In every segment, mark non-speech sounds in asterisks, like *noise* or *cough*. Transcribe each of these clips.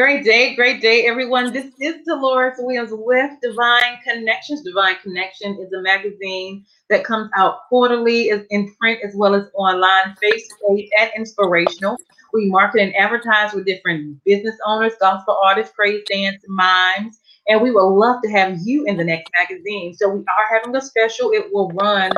Great day, great day, everyone. This is Deloris Williams with Divine Connections. Divine Connection is a magazine that comes out quarterly in print as well as online, face-to-face, and inspirational. We market and advertise with different business owners, gospel artists, praise dance, mimes, and we would love to have you in the next magazine. So we are having a special. It will run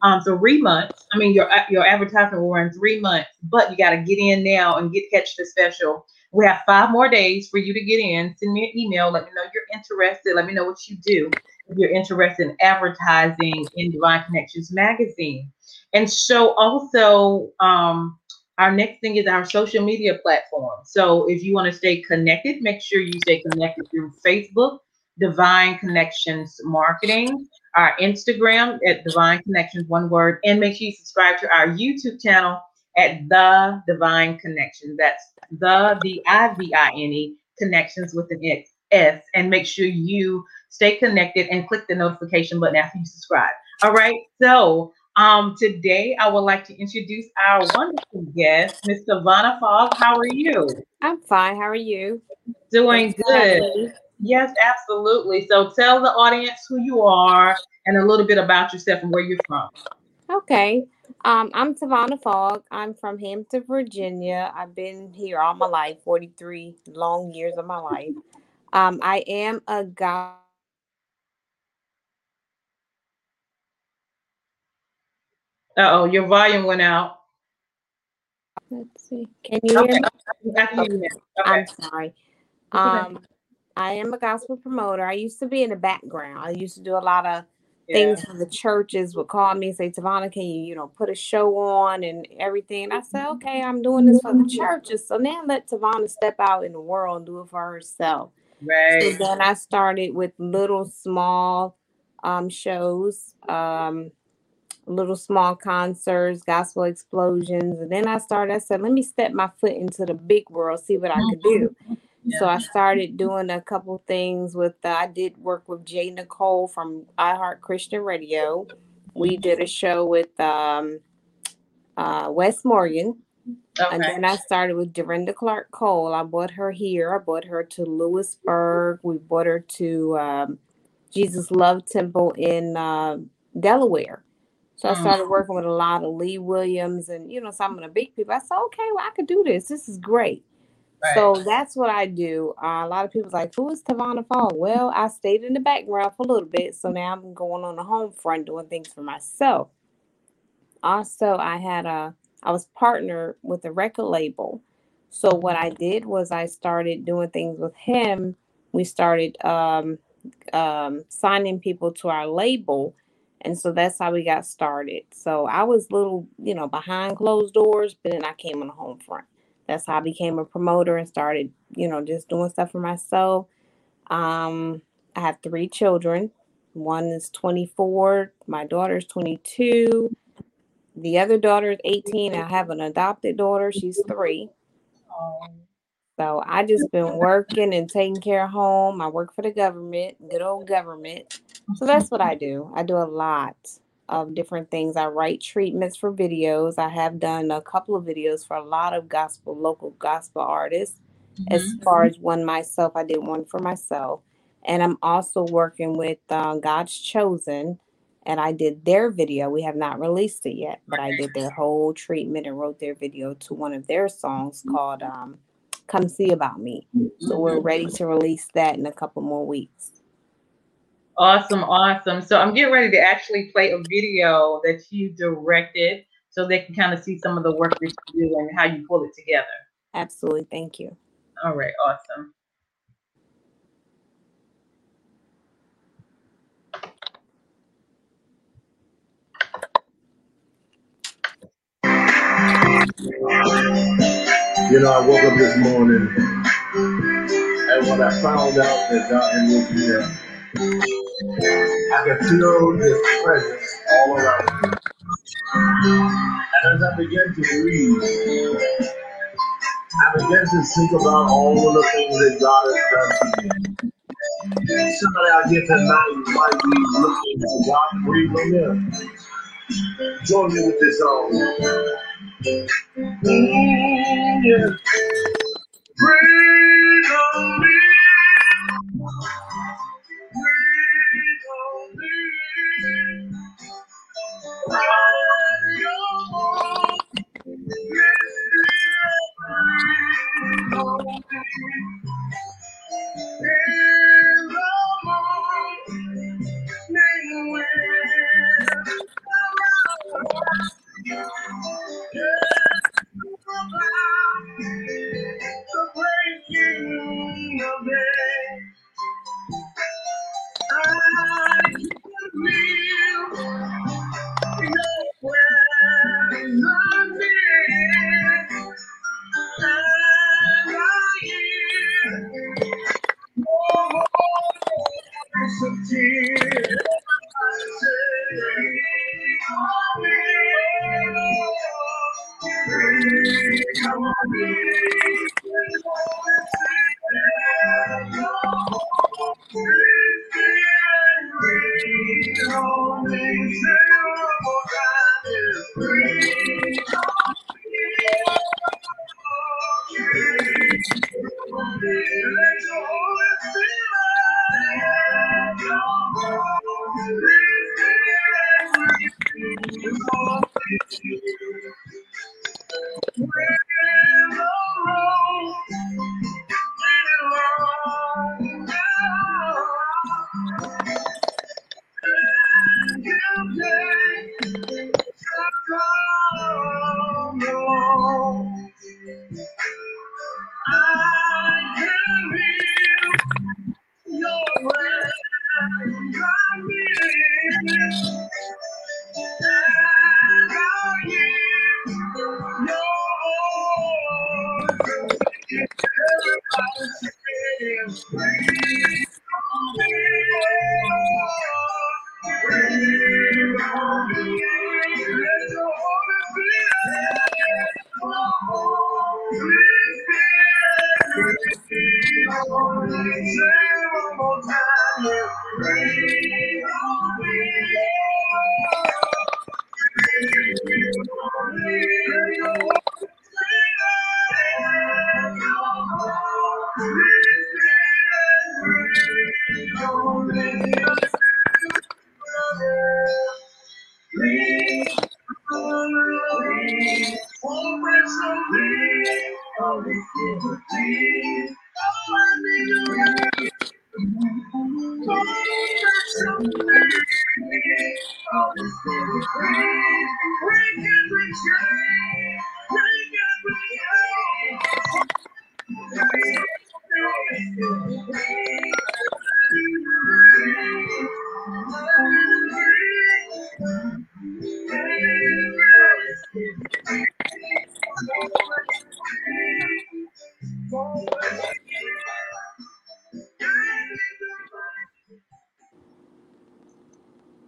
um, three months. I mean, your your advertisement will run three months, but you got to get in now and get catch the special. We have five more days for you to get in. Send me an email. Let me know you're interested. Let me know what you do if you're interested in advertising in Divine Connections magazine. And so also, um, our next thing is our social media platform. So if you want to stay connected, make sure you stay connected through Facebook, Divine Connections Marketing, our Instagram at Divine Connections, one word, and make sure you subscribe to our YouTube channel at The Divine Connection. That's the D I V I N E Connections with an X S, and make sure you stay connected and click the notification button after you subscribe. All right, so um, today I would like to introduce our wonderful guest, Ms. Tivona Fogg. How are you? I'm fine. How are you? Doing good. Yes, absolutely. So tell the audience who you are and a little bit about yourself and where you're from. Okay. Um, I'm Tivona Fogg. I'm from Hampton, Virginia. I've been here all my life, 43 long years of my life. Um, I am a God. Uh oh, your volume went out. Let's see. Can you Okay, hear me? I can hear you now. Okay. I'm sorry. Um, I am a gospel promoter. I used to be in the background. I used to do a lot of Yeah. things for the churches would call me and say, Tivona, can you, you know, put a show on and everything? And I said, okay, I'm doing this for the churches. So now let Tivona step out in the world and do it for herself. So Right. then I started with little small um, shows, um, little small concerts, gospel explosions. And then I started, I said, let me step my foot into the big world, see what I could do. So I started doing a couple things with, uh, I did work with Jay Nicole from iHeart Christian Radio. We did a show with um, uh, Wes Morgan. And then I started with Dorinda Clark Cole. I brought her here. I brought her to Lewisburg. We brought her to um, Jesus Love Temple in uh, Delaware. So I Mm. started working with a lot of Lee Williams and you know some of the big people. I said, okay, well I could do this. This is great. So that's what I do. Uh, a lot of people's like, who is Tivona Fogg? Well, I stayed in the background for a little bit, so now I'm going on the home front doing things for myself. Also, I had a I was partnered with a record label. So what I did was I started doing things with him. We started um, um, signing people to our label, and so that's how we got started. So I was little, you know, behind closed doors, but then I came on the home front. That's how I became a promoter and started, you know, just doing stuff for myself. Um, I have three children. One is 24. My daughter's 22. The other daughter is 18. I have an adopted daughter. She's three. So I just been working and taking care of home. I work for the government, good old government. So that's what I do. I do a lot of different things. I write treatments for videos. I have done a couple of videos for a lot of gospel, local gospel artists. As mhm. far as one myself, I did one for myself. And I'm also working with uh, God's Chosen, and I did their video. We have not released it yet, but I did their whole treatment and wrote their video to one of their songs called um, Come See About Me. So we're ready to release that in a couple more weeks. Awesome, awesome. So I'm getting ready to actually play a video that you directed. so they can kind of see some of the work that you do and how you pull it together. Absolutely. Thank you. All right. Awesome. You know, I woke up this morning and when I found out that God had moved me there, I can feel His presence all around me. And as I began to read, I began to think about all of the things that God has done for me. Somebody out here tonight might be looking for God to breathe on them. Join me with this song. Mm, yeah. Breathe on me. I I hear your voice of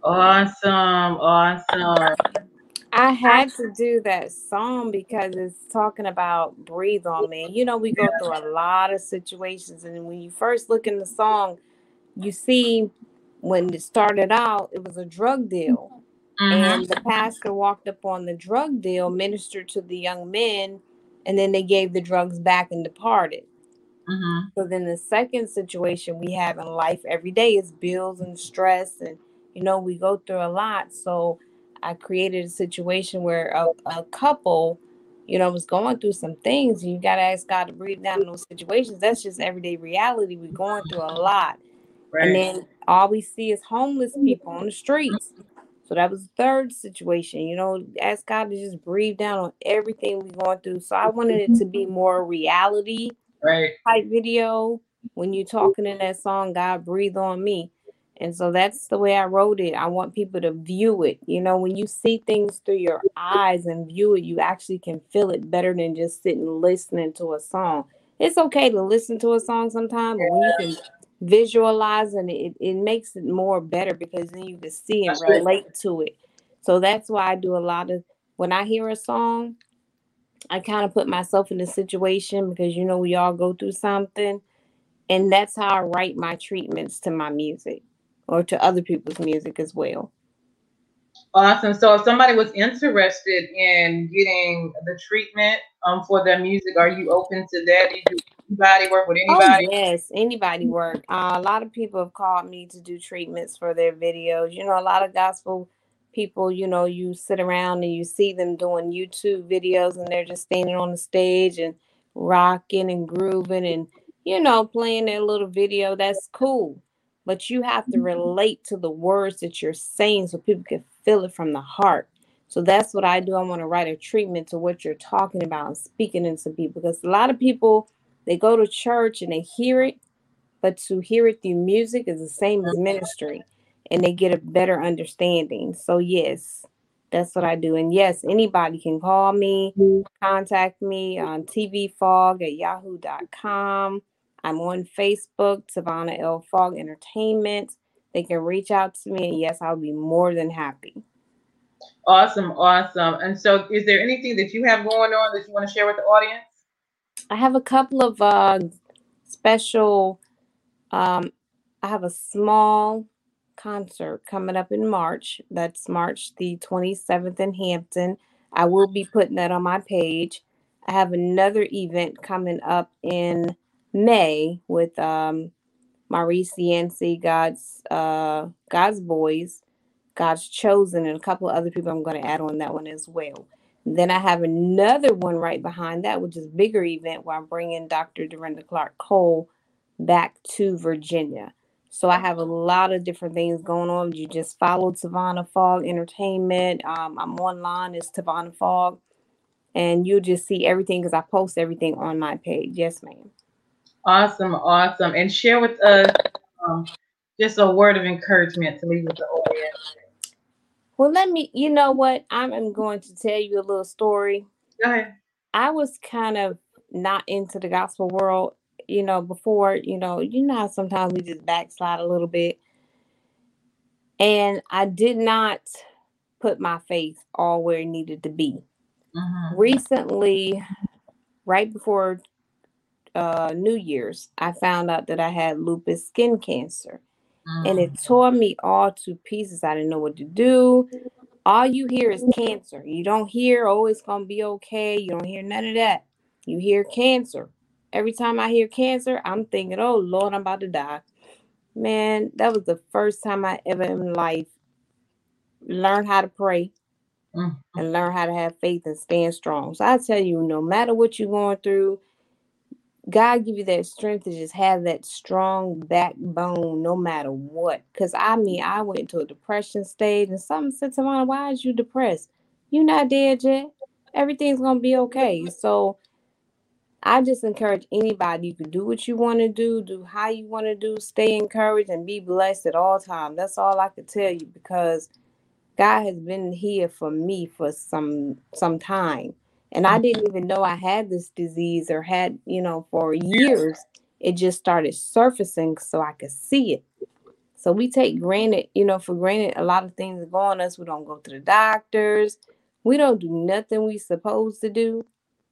Awesome. Awesome. Had to do that song because it's talking about breathe on me. You know, we go through a lot of situations, and when you first look in the song, you see when it started out, it was a drug deal. Mhm. And the pastor walked up on the drug deal, ministered to the young men, and then they gave the drugs back and departed. Mhm. So then the second situation we have in life every day is bills and stress, and you know we go through a lot. So I created a situation where a, a couple, you know, was going through some things. You got to ask God to breathe down in those situations. That's just everyday reality. We're going through a lot, and then all we see is homeless people on the streets. So that was the third situation, you know, ask God to just breathe down on everything we're going through. So I wanted it to be *laughs* more reality right type video. When you're talking in that song, God breathe on me. And so that's the way I wrote it. I want people to view it. You know, when you see things through your eyes and view it, you actually can feel it better than just sitting listening to a song. It's okay to listen to a song sometimes, but when you can visualize and it, it makes it more better because then you can see and relate to it. So that's why I do a lot of when I hear a song, I kind of put myself in the situation because you know we all go through something. And that's how I write my treatments to my music or to other people's music as well. Awesome. So if somebody was interested in getting the treatment um, for their music, are you open to that? Do you do anybody work with anybody? Oh anybody? yes, anybody work. Uh, a lot of people have called me to do treatments for their videos. You know, a lot of gospel people, you know, you sit around and you see them doing YouTube videos and they're just standing on the stage and rocking and grooving and you know, playing their little video. That's cool. But you have to mm-hmm. relate to the words that you're saying so people can feel it from the heart. So that's what I do. I want to write a treatment to what you're talking about and speaking into people because a lot of people they go to church and they hear it, but to hear it through music is the same as ministry and they get a better understanding. So yes, that's what I do. And yes, anybody can call me, mm-hmm. contact me on tvfog at yahoo.com. I'm on Facebook, Tivona L. Fogg Entertainment. They can reach out to me, and yes, I'll be more than happy. Awesome, awesome. And so, is there anything that you have going on that you want to share with the audience? I have a couple of uh, special. Um, I have a small concert coming up in March. That's March the 27th in Hampton. I will be putting that on my page. I have another event coming up in May with um, Maurice Yancey, God's uh, God's Boys, God's Chosen, and a couple of other people I'm going to add on that one as well. Then I have another one right behind that, which is a bigger event where I'm bringing Dr. Dorinda Clark Cole back to Virginia. So I have a lot of different things going on. You just followed Tivona Fogg Entertainment. Um, I'm online as Tivona Fogg, and you'll just see everything because I post everything on my page. Yes, ma'am. Awesome, awesome. And share with us um, just a word of encouragement to leave with the audience. Well, let me, you know what? I'm going to tell you a little story. Go ahead. I was kind of not into the gospel world, you know, before, you know, you know how sometimes we just backslide a little bit. And I did not put my faith all where it needed to be. Mhm. Recently, right before uh, New Year's, I found out that I had lupus skin cancer. and it Mhm. tore me all to pieces. I didn't know what to do. All you hear is cancer. You don't hear, oh, it's gonna be okay. You don't hear none of that. You hear cancer. Every time I hear cancer, I'm thinking, oh Lord, I'm about to die. Man, that was the first time I ever in life learned how to pray Mhm. and learn how to have faith and stand strong. So I tell you, no matter what you're going through, God give you that strength to just have that strong backbone no matter what. Because I mean, I went into a depression stage and something said to me, why is you depressed? You're not dead yet. Everything's gonna be okay. So I just encourage anybody you can do what you want to do, do how you want to do, stay encouraged and be blessed at all times. That's all I can tell you because God has been here for me for some some time. And I didn't even know I had this disease or had, you know, for years. It just started surfacing so I could see it. So we take granted, you know, for granted a lot of things that go on us. We don't go to the doctors. We don't do nothing we supposed to do.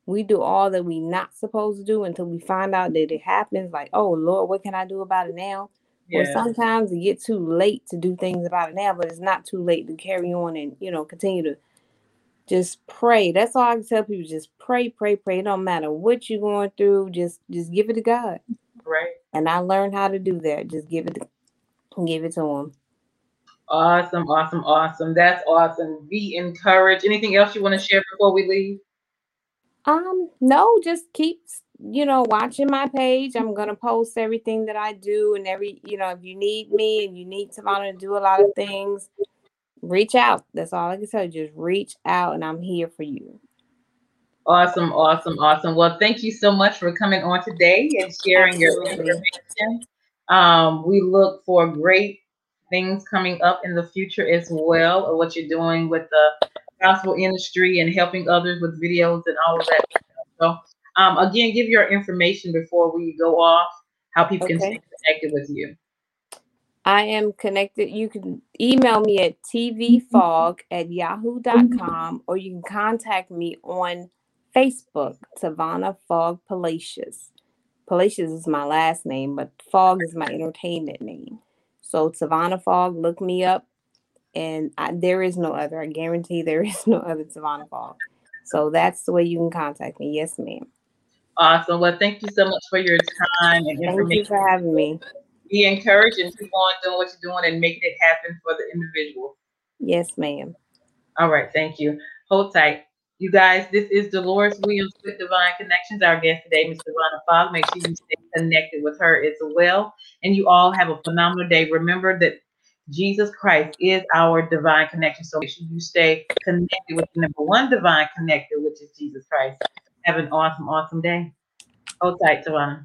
We do all that we not supposed to do until we find out that it happens. Like, oh Lord, what can I do about it now? Or sometimes it get too late to do things about it now, but it's not too late to carry on and you know continue to just pray. That's all I can tell people. Just pray, pray, pray. It don't matter what you're going through. Just just give it to God. Right. And I learned how to do that. Just give it to, give it to him. Awesome, awesome, awesome. That's awesome. Be encouraged. Anything else you want to share before we leave? Um, no, just keep you know watching my page. I'm gonna post everything that I do and every you know if you need me and you need Tivona to do a lot of things, reach out. That's all I can tell you. Just reach out, and I'm here for you. Awesome, awesome, awesome. Well, thank you so much for coming on today and sharing your information. Um, we look for great things coming up in the future as well, or what you're doing with the gospel industry and helping others with videos and all of that. So, um, again, give your information before we go off, how people can stay connected with you. I am connected. You can email me at tvfog at yahoo.com mm-hmm. or you can contact me on Facebook, Tivona Fogg Palacios. Palacios is my last name, but Fogg is my entertainment name. So Tivona Fogg, look me up, and I, there is no other. I guarantee there is no other Tivona Fogg. So that's the way you can contact me. Yes, ma'am. Awesome. Well, thank you so much for your time and information. Thank you for having me be encouraged and keep on doing what you're doing and making it happen for the individual. Yes, ma'am. All right, thank you. Hold tight. You guys, this is Deloris Williams with Divine Connections. Our guest today, Ms. Tivona Fogg. Make sure you stay connected with her as well. And you all have a phenomenal day. Remember that Jesus Christ is our divine connection. So make sure you stay connected with the number one divine connector, which is Jesus Christ. Have an awesome, awesome day. Hold tight, Tivona.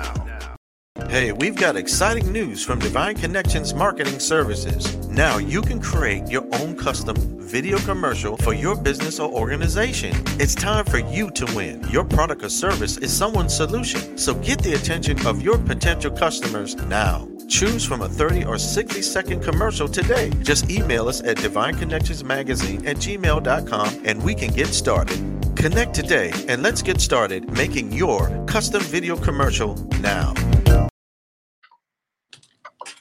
Hey, we've got exciting news from Divine Connections Marketing Services. Now you can create your own custom video commercial for your business or organization. It's time for you to win. Your product or service is someone's solution, so get the attention of your potential customers now. Choose from a 30 or 60 second commercial today. Just email us at divineconnectionsmagazine at gmail.com and we can get started. Connect today and let's get started making your custom video commercial now.